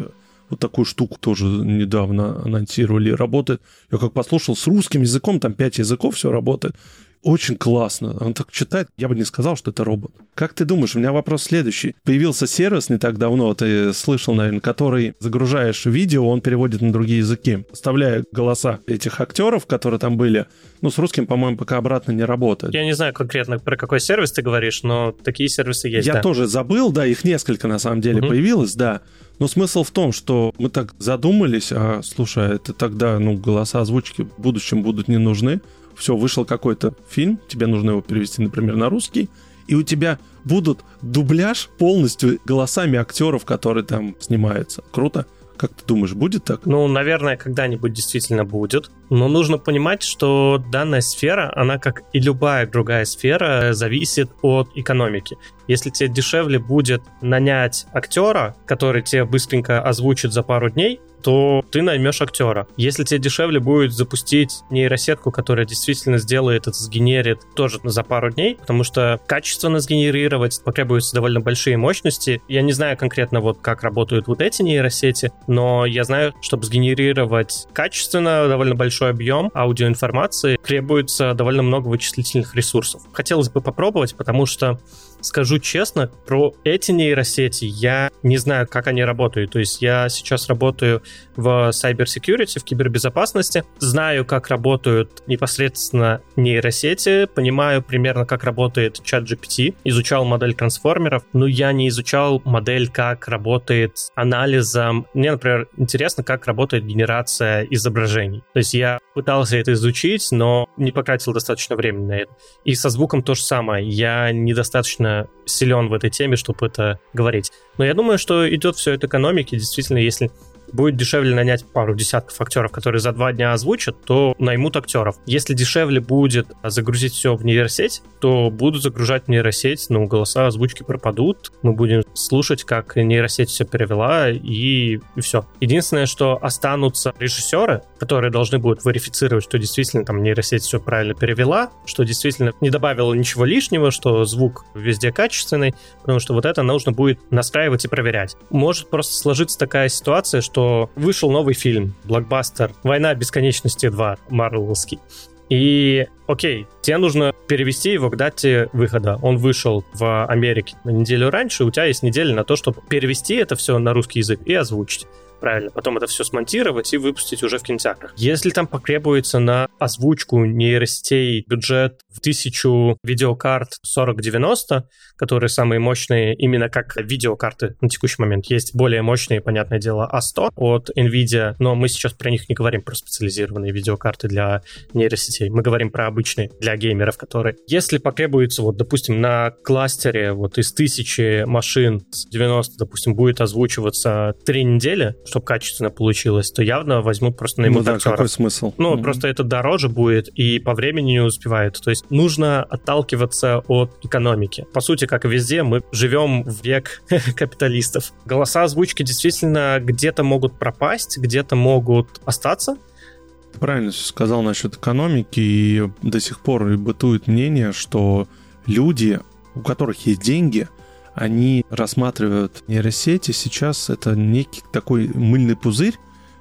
такую штуку тоже недавно анонсировали, работает. Я как послушал с русским языком, там пять языков, все работает. Очень классно. Он так читает, я бы не сказал, что это робот. Как ты думаешь, у меня вопрос следующий. Появился сервис не так давно, ты слышал, наверное, который загружаешь видео, он переводит на другие языки, вставляя голоса этих актеров, которые там были. Ну, с русским, по-моему, пока обратно не работает. Я не знаю конкретно, про какой сервис ты говоришь, но такие сервисы есть, Я да. тоже забыл, да, их несколько на самом деле угу. появилось, да. Но смысл в том, что мы так задумались, а слушай, а это тогда, ну, голоса озвучки в будущем будут не нужны. Все, вышел какой-то фильм, тебе нужно его перевести, например, на русский, и у тебя будут дубляж полностью голосами актеров, которые там снимаются. Круто. Как ты думаешь, будет так? Ну, наверное, когда-нибудь действительно будет. Но нужно понимать, что данная сфера, она, как и любая другая сфера, зависит от экономики. Если тебе дешевле будет нанять актера, который тебе быстренько озвучит за пару дней, то ты наймешь актера. Если тебе дешевле будет запустить нейросетку, которая действительно сделает это, сгенерит тоже за пару дней, потому что качественно сгенерировать потребуются довольно большие мощности. Я не знаю конкретно вот как работают вот эти нейросети, но я знаю, чтобы сгенерировать качественно довольно большой объем аудиоинформации, требуется довольно много вычислительных ресурсов. Хотелось бы попробовать, потому что скажу честно, про эти нейросети я не знаю, как они работают. То есть я сейчас работаю в cyber security, в кибербезопасности, знаю, как работают непосредственно нейросети, понимаю примерно, как работает чат GPT, изучал модель трансформеров, но я не изучал модель, как работает анализом. Мне, например, интересно, как работает генерация изображений. То есть я пытался это изучить, но не потратил достаточно времени на это. И со звуком то же самое. Я недостаточно силен в этой теме, чтобы это говорить. Но я думаю, что идет все от экономики. Действительно, если будет дешевле нанять пару десятков актеров, которые за два дня озвучат, то наймут актеров. Если дешевле будет загрузить все в нейросеть, то будут загружать в нейросеть, но голоса озвучки пропадут, мы будем слушать, как нейросеть все перевела, и, и все. Единственное, что останутся режиссеры, которые должны будут верифицировать, что действительно там нейросеть все правильно перевела, что действительно не добавила ничего лишнего, что звук везде качественный, потому что вот это нужно будет настраивать и проверять. Может просто сложиться такая ситуация, что что вышел новый фильм, блокбастер «Война бесконечности 2», марвеловский. И, окей, тебе нужно перевести его к дате выхода. Он вышел в Америке на неделю раньше, у тебя есть неделя на то, чтобы перевести это все на русский язык и озвучить правильно, потом это все смонтировать и выпустить уже в кинотеатрах. Если там потребуется на озвучку нейросетей бюджет в тысячу видеокарт 4090, которые самые мощные именно как видеокарты на текущий момент. Есть более мощные, понятное дело, A100 от NVIDIA, но мы сейчас про них не говорим, про специализированные видеокарты для нейросетей. Мы говорим про обычные для геймеров, которые... Если потребуется, вот, допустим, на кластере вот из тысячи машин с 90, допустим, будет озвучиваться три недели, чтобы качественно получилось, то явно возьмут просто на ну, да, какой смысл? Ну, mm-hmm. просто это дороже будет и по времени не успевает. То есть нужно отталкиваться от экономики. По сути, как и везде, мы живем в век капиталистов. Голоса озвучки действительно где-то могут пропасть, где-то могут остаться, правильно сказал насчет экономики, и до сих пор бытует мнение, что люди, у которых есть деньги, они рассматривают нейросети сейчас это некий такой мыльный пузырь,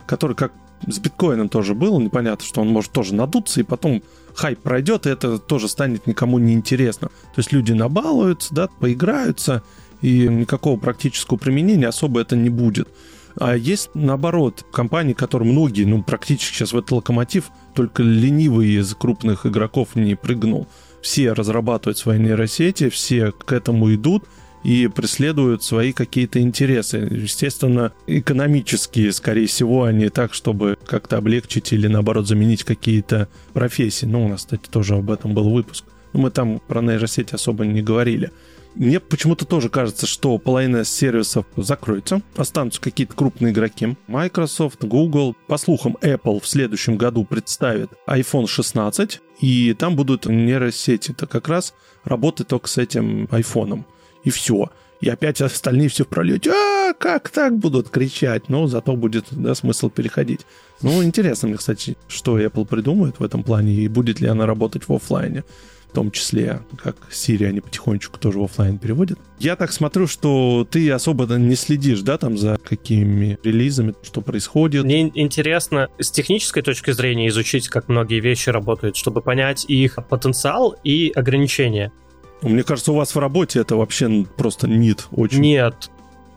который как с биткоином тоже был, непонятно, что он может тоже надуться, и потом хайп пройдет, и это тоже станет никому не интересно. То есть люди набалуются, да, поиграются, и никакого практического применения особо это не будет. А есть, наоборот, компании, которые многие, ну, практически сейчас в этот локомотив, только ленивый из крупных игроков не прыгнул. Все разрабатывают свои нейросети, все к этому идут, и преследуют свои какие-то интересы. Естественно, экономические, скорее всего, они так, чтобы как-то облегчить или, наоборот, заменить какие-то профессии. Ну, у нас, кстати, тоже об этом был выпуск. Но мы там про нейросети особо не говорили. Мне почему-то тоже кажется, что половина сервисов закроется, останутся какие-то крупные игроки. Microsoft, Google, по слухам, Apple в следующем году представит iPhone 16, и там будут нейросети. Это как раз работать только с этим айфоном. И все. И опять остальные все в пролете. А, как так будут кричать? Но зато будет да, смысл переходить. Ну, интересно мне, кстати, что Apple придумает в этом плане, и будет ли она работать в офлайне в том числе, как Siri они потихонечку тоже в офлайн переводят. Я так смотрю, что ты особо не следишь, да, там за какими релизами, что происходит. Мне интересно с технической точки зрения изучить, как многие вещи работают, чтобы понять их потенциал и ограничения. Мне кажется, у вас в работе это вообще просто нет очень. Нет,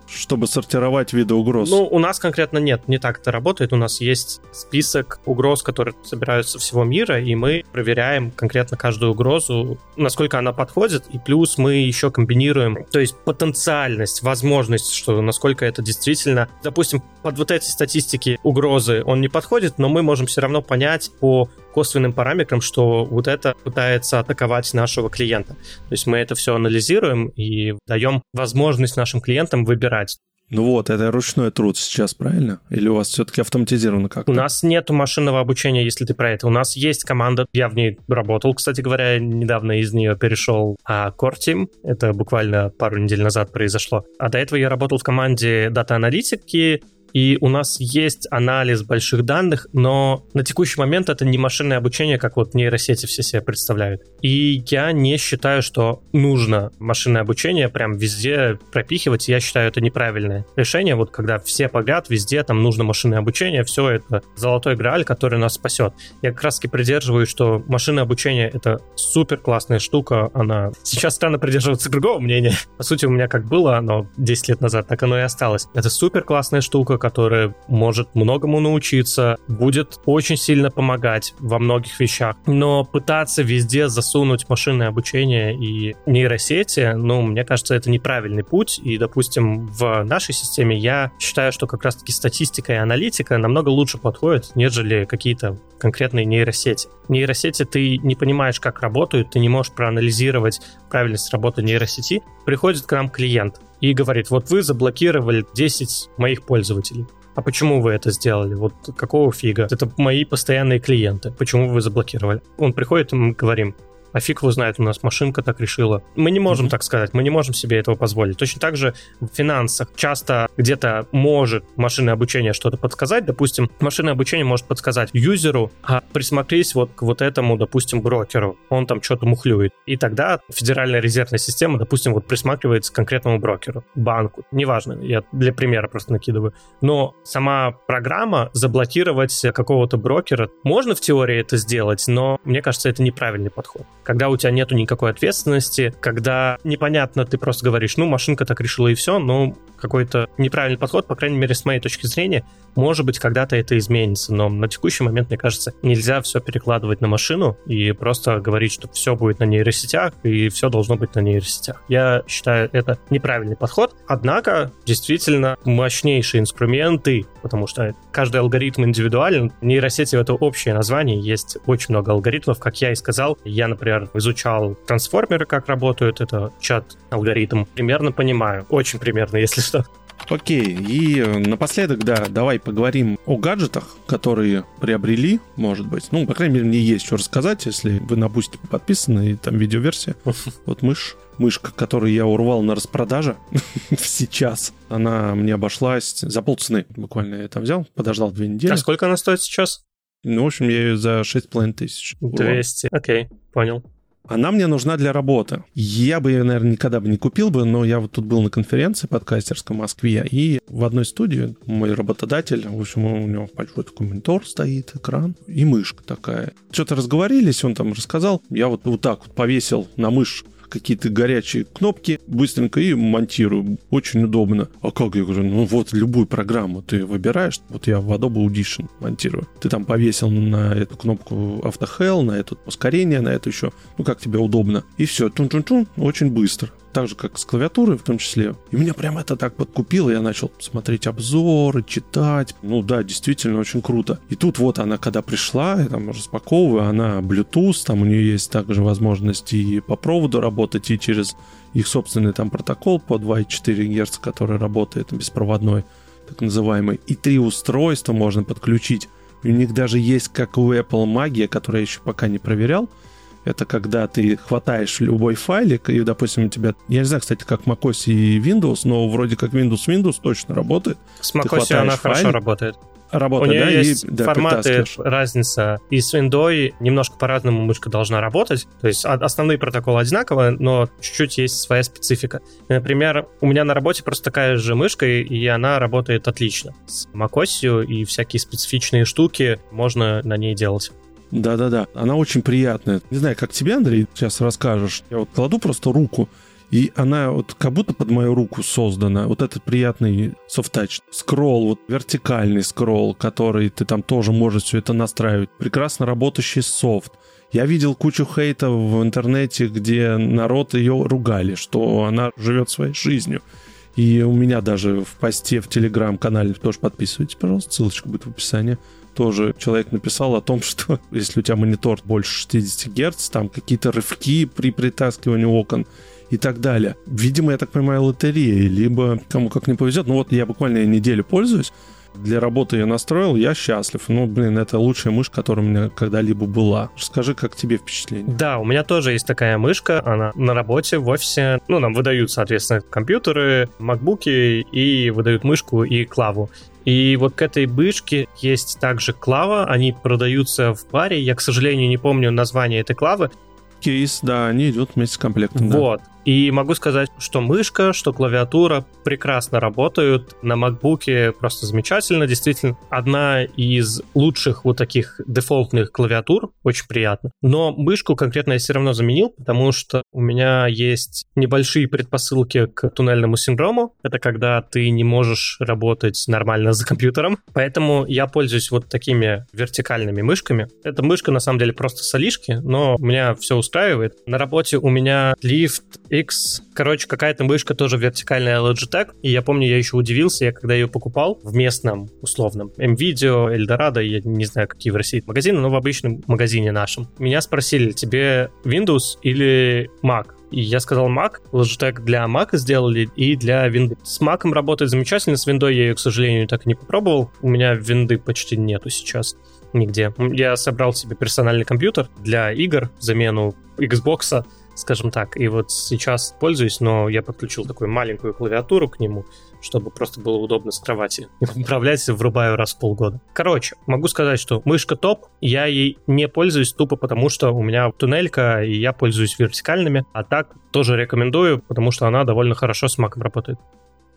чтобы сортировать виды угроз? Ну, у нас конкретно нет, не так это работает. У нас есть список угроз, которые собираются со всего мира, и мы проверяем конкретно каждую угрозу, насколько она подходит, и плюс мы еще комбинируем, то есть потенциальность, возможность, что насколько это действительно, допустим, под вот эти статистики угрозы он не подходит, но мы можем все равно понять по косвенным параметрам, что вот это пытается атаковать нашего клиента. То есть мы это все анализируем и даем возможность нашим клиентам выбирать. Ну вот, это ручной труд сейчас, правильно? Или у вас все-таки автоматизировано как-то? У нас нет машинного обучения, если ты про это. У нас есть команда, я в ней работал, кстати говоря, недавно из нее перешел а Core Team. Это буквально пару недель назад произошло. А до этого я работал в команде дата-аналитики, и у нас есть анализ больших данных, но на текущий момент это не машинное обучение, как вот нейросети все себе представляют. И я не считаю, что нужно машинное обучение прям везде пропихивать. Я считаю, это неправильное решение. Вот когда все подряд, везде там нужно машинное обучение, все это золотой грааль, который нас спасет. Я как раз таки придерживаюсь, что машинное обучение это супер классная штука. Она сейчас странно придерживаться другого мнения. По сути, у меня как было оно 10 лет назад, так оно и осталось. Это супер классная штука, которая может многому научиться, будет очень сильно помогать во многих вещах. Но пытаться везде засунуть машинное обучение и нейросети, ну, мне кажется, это неправильный путь. И, допустим, в нашей системе я считаю, что как раз-таки статистика и аналитика намного лучше подходят, нежели какие-то конкретные нейросети. Нейросети ты не понимаешь, как работают, ты не можешь проанализировать правильность работы нейросети. Приходит к нам клиент, и говорит, вот вы заблокировали 10 моих пользователей. А почему вы это сделали? Вот какого фига? Это мои постоянные клиенты. Почему вы заблокировали? Он приходит, и мы говорим, а фиг его знает, у нас машинка так решила. Мы не можем mm-hmm. так сказать, мы не можем себе этого позволить. Точно так же в финансах часто где-то может машинное обучение что-то подсказать. Допустим, машинное обучение может подсказать юзеру, а присмотрись вот к вот этому, допустим, брокеру. Он там что-то мухлюет. И тогда Федеральная резервная система, допустим, вот присматривается к конкретному брокеру, банку. Неважно, я для примера просто накидываю. Но сама программа заблокировать какого-то брокера, можно в теории это сделать, но мне кажется, это неправильный подход когда у тебя нету никакой ответственности, когда непонятно, ты просто говоришь, ну, машинка так решила и все, но какой-то неправильный подход, по крайней мере, с моей точки зрения, может быть, когда-то это изменится, но на текущий момент, мне кажется, нельзя все перекладывать на машину и просто говорить, что все будет на нейросетях и все должно быть на нейросетях. Я считаю, это неправильный подход. Однако, действительно, мощнейшие инструменты, потому что каждый алгоритм индивидуален. Нейросети — это общее название, есть очень много алгоритмов, как я и сказал. Я, например, изучал трансформеры, как работают, это чат-алгоритм. Примерно понимаю, очень примерно, если что. Окей, и э, напоследок, да, давай поговорим о гаджетах, которые приобрели, может быть. Ну, по крайней мере, мне есть что рассказать, если вы на Boosty подписаны, и там видеоверсия. Вот мышь, мышка, которую я урвал на распродаже сейчас, она мне обошлась за полцены. Буквально я это взял, подождал две недели. А сколько она стоит сейчас? Ну, в общем, я ее за 6,5 тысяч. 200, окей, понял. Она мне нужна для работы. Я бы ее, наверное, никогда бы не купил бы, но я вот тут был на конференции подкастерской в Москве, и в одной студии мой работодатель, в общем, у него большой такой монитор стоит, экран, и мышка такая. Что-то разговорились, он там рассказал, я вот, вот так вот повесил на мышь какие-то горячие кнопки быстренько и монтирую. Очень удобно. А как? Я говорю, ну вот любую программу ты выбираешь. Вот я в Adobe Audition монтирую. Ты там повесил на эту кнопку AutoHell, на это ускорение, на это еще, ну как тебе удобно. И все, тун-тун-тун, очень быстро так же, как с клавиатурой в том числе. И меня прям это так подкупило, я начал смотреть обзоры, читать. Ну да, действительно очень круто. И тут вот она, когда пришла, я там распаковываю, она Bluetooth, там у нее есть также возможность и по проводу работать, и через их собственный там протокол по 2,4 Гц, который работает беспроводной, так называемый. И три устройства можно подключить. У них даже есть, как у Apple, магия, которую я еще пока не проверял. Это когда ты хватаешь любой файлик, и, допустим, у тебя... Я не знаю, кстати, как macOS и Windows, но вроде как Windows Windows точно работает. С macOS она файлик, хорошо работает. Работает, У нее да? есть и, да, форматы, разница. И с Windows немножко по-разному мышка должна работать. То есть основные протоколы одинаковые, но чуть-чуть есть своя специфика. Например, у меня на работе просто такая же мышка, и она работает отлично. С macOS и всякие специфичные штуки можно на ней делать. Да-да-да, она очень приятная. Не знаю, как тебе, Андрей, сейчас расскажешь. Я вот кладу просто руку, и она вот как будто под мою руку создана. Вот этот приятный софт-тач. Скролл, вот вертикальный скролл, который ты там тоже можешь все это настраивать. Прекрасно работающий софт. Я видел кучу хейта в интернете, где народ ее ругали, что она живет своей жизнью. И у меня даже в посте в телеграм-канале тоже подписывайтесь, пожалуйста, ссылочка будет в описании тоже человек написал о том, что если у тебя монитор больше 60 Гц, там какие-то рывки при притаскивании окон и так далее. Видимо, я так понимаю, лотерея, либо кому как не повезет. Ну вот я буквально неделю пользуюсь, для работы я настроил, я счастлив. Ну, блин, это лучшая мышь, которая у меня когда-либо была. Расскажи, как тебе впечатление? Да, у меня тоже есть такая мышка, она на работе, в офисе. Ну, нам выдают, соответственно, компьютеры, макбуки и выдают мышку и клаву. И вот к этой бышке есть также клава, они продаются в паре, я, к сожалению, не помню название этой клавы. Кейс, да, они идут вместе с комплектом. Вот. Да. И могу сказать, что мышка, что клавиатура прекрасно работают. На MacBook просто замечательно. Действительно, одна из лучших вот таких дефолтных клавиатур. Очень приятно. Но мышку конкретно я все равно заменил, потому что у меня есть небольшие предпосылки к туннельному синдрому. Это когда ты не можешь работать нормально за компьютером. Поэтому я пользуюсь вот такими вертикальными мышками. Эта мышка на самом деле просто солишки, но меня все устраивает. На работе у меня лифт X. Короче, какая-то мышка тоже вертикальная Logitech. И я помню, я еще удивился, я когда ее покупал в местном, условном, MVideo, Eldorado, я не знаю, какие в России магазины, но в обычном магазине нашем. Меня спросили, тебе Windows или Mac? И я сказал Mac, Logitech для Mac сделали и для Windows. С Mac работает замечательно, с Windows я ее, к сожалению, так и не попробовал. У меня винды почти нету сейчас нигде. Я собрал себе персональный компьютер для игр, замену Xbox, скажем так. И вот сейчас пользуюсь, но я подключил такую маленькую клавиатуру к нему, чтобы просто было удобно с кровати управлять, врубаю раз в полгода. Короче, могу сказать, что мышка топ, я ей не пользуюсь тупо потому, что у меня туннелька, и я пользуюсь вертикальными, а так тоже рекомендую, потому что она довольно хорошо с маком работает.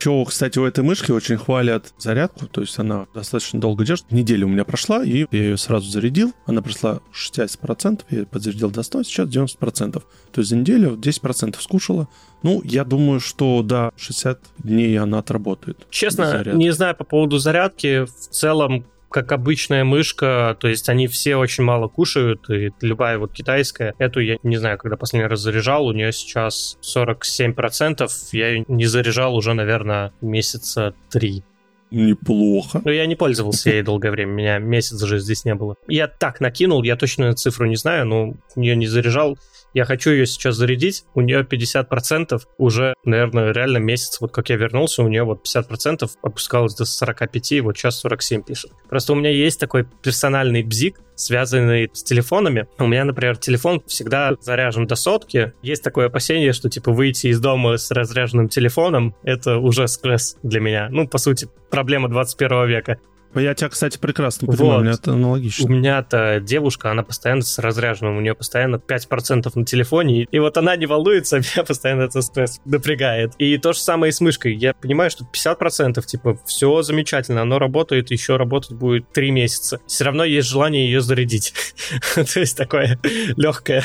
Еще, кстати, у этой мышки очень хвалят зарядку, то есть она достаточно долго держит. Неделя у меня прошла, и я ее сразу зарядил. Она прошла 60%, я подзарядил до 100, сейчас 90%. То есть за неделю 10% скушала. Ну, я думаю, что да, 60 дней она отработает. Честно, не знаю по поводу зарядки. В целом, как обычная мышка, то есть они все очень мало кушают, и любая вот китайская, эту я не знаю, когда последний раз заряжал, у нее сейчас 47%, я ее не заряжал уже, наверное, месяца три. Неплохо. Но я не пользовался ей долгое время, меня месяц уже здесь не было. Я так накинул, я точно цифру не знаю, но нее не заряжал. Я хочу ее сейчас зарядить, у нее 50% уже, наверное, реально месяц, вот как я вернулся, у нее вот 50% опускалось до 45, и вот сейчас 47 пишет. Просто у меня есть такой персональный бзик, связанный с телефонами. У меня, например, телефон всегда заряжен до сотки. Есть такое опасение, что, типа, выйти из дома с разряженным телефоном — это уже стресс для меня. Ну, по сути, проблема 21 века. Я тебя, кстати, прекрасно понимаю, вот. у меня это аналогично. У меня-то девушка, она постоянно с разряженным, у нее постоянно 5% на телефоне, и вот она не волнуется, меня постоянно это стресс напрягает. И то же самое и с мышкой. Я понимаю, что 50%, типа, все замечательно, оно работает, еще работать будет 3 месяца. Все равно есть желание ее зарядить. То есть такое легкое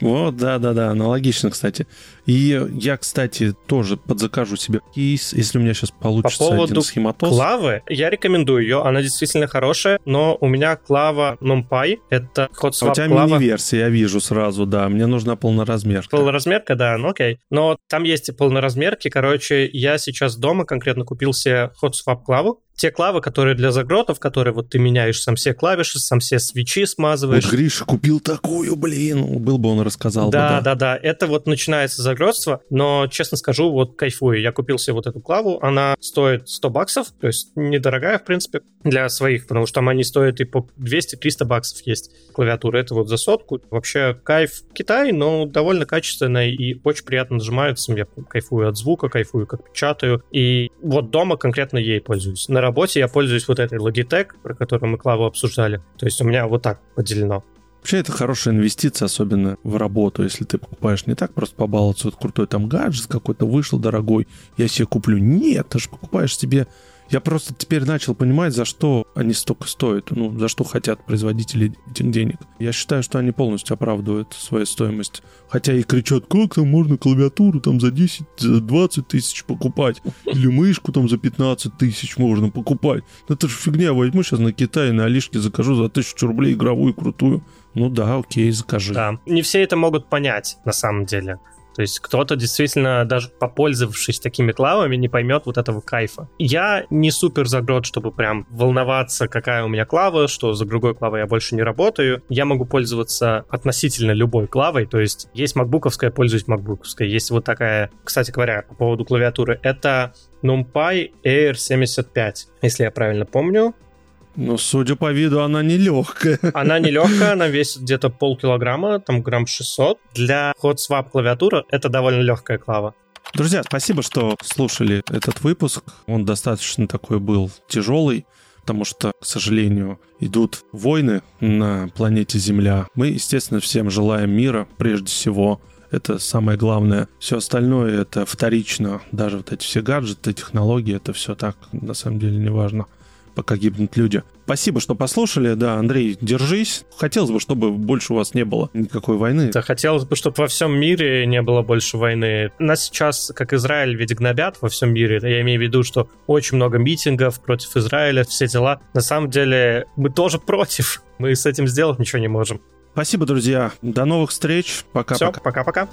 Вот, да-да-да, аналогично, кстати. И я, кстати, тоже подзакажу себе кейс, если у меня сейчас получится По поводу один схематоз. Клавы, я рекомендую ее, она действительно хорошая, но у меня Клава NumPy, это swap а у тебя Клава. мини-версия, я вижу сразу, да, мне нужна полноразмерка. Полноразмерка, да, ну окей. Но там есть и полноразмерки, короче, я сейчас дома конкретно купил себе hot swap Клаву, те клавы, которые для загротов, которые вот ты меняешь сам все клавиши, сам все свечи смазываешь. Вот Гриша купил такую, блин, был бы он рассказал да, бы, да. Да, да, Это вот начинается загротство, но, честно скажу, вот кайфую. Я купил себе вот эту клаву, она стоит 100 баксов, то есть недорогая, в принципе, для своих, потому что там они стоят и по 200-300 баксов есть клавиатура. Это вот за сотку. Вообще кайф Китай, но довольно качественная и очень приятно нажимается. Я кайфую от звука, кайфую, как печатаю. И вот дома конкретно ей пользуюсь. На работе я пользуюсь вот этой Logitech, про которую мы Клаву обсуждали. То есть у меня вот так поделено. Вообще это хорошая инвестиция, особенно в работу, если ты покупаешь не так просто побаловаться, вот крутой там гаджет какой-то вышел дорогой, я себе куплю. Нет, ты же покупаешь себе я просто теперь начал понимать, за что они столько стоят, ну, за что хотят производители этих денег. Я считаю, что они полностью оправдывают свою стоимость. Хотя и кричат, как там можно клавиатуру там за 10, за 20 тысяч покупать, или мышку там за 15 тысяч можно покупать. Это же фигня, возьму сейчас на Китае, на Алишке закажу за 1000 рублей игровую крутую. Ну да, окей, закажи. Да, не все это могут понять на самом деле. То есть кто-то действительно, даже попользовавшись такими клавами, не поймет вот этого кайфа. Я не супер загрот, чтобы прям волноваться, какая у меня клава, что за другой клавой я больше не работаю. Я могу пользоваться относительно любой клавой, то есть есть макбуковская, пользуюсь макбуковской. Есть вот такая, кстати говоря, по поводу клавиатуры, это NumPy Air 75, если я правильно помню. Ну, судя по виду, она не легкая. Она не легкая, она весит где-то полкилограмма, там грамм 600. Для hot swap клавиатуры это довольно легкая клава. Друзья, спасибо, что слушали этот выпуск. Он достаточно такой был тяжелый, потому что, к сожалению, идут войны на планете Земля. Мы, естественно, всем желаем мира, прежде всего. Это самое главное. Все остальное это вторично. Даже вот эти все гаджеты, технологии, это все так, на самом деле, не важно пока гибнут люди. Спасибо, что послушали. Да, Андрей, держись. Хотелось бы, чтобы больше у вас не было никакой войны. Да, хотелось бы, чтобы во всем мире не было больше войны. Нас сейчас, как Израиль, ведь гнобят во всем мире. Я имею в виду, что очень много митингов против Израиля, все дела. На самом деле, мы тоже против. Мы с этим сделать ничего не можем. Спасибо, друзья. До новых встреч. Пока-пока. Все, пока-пока.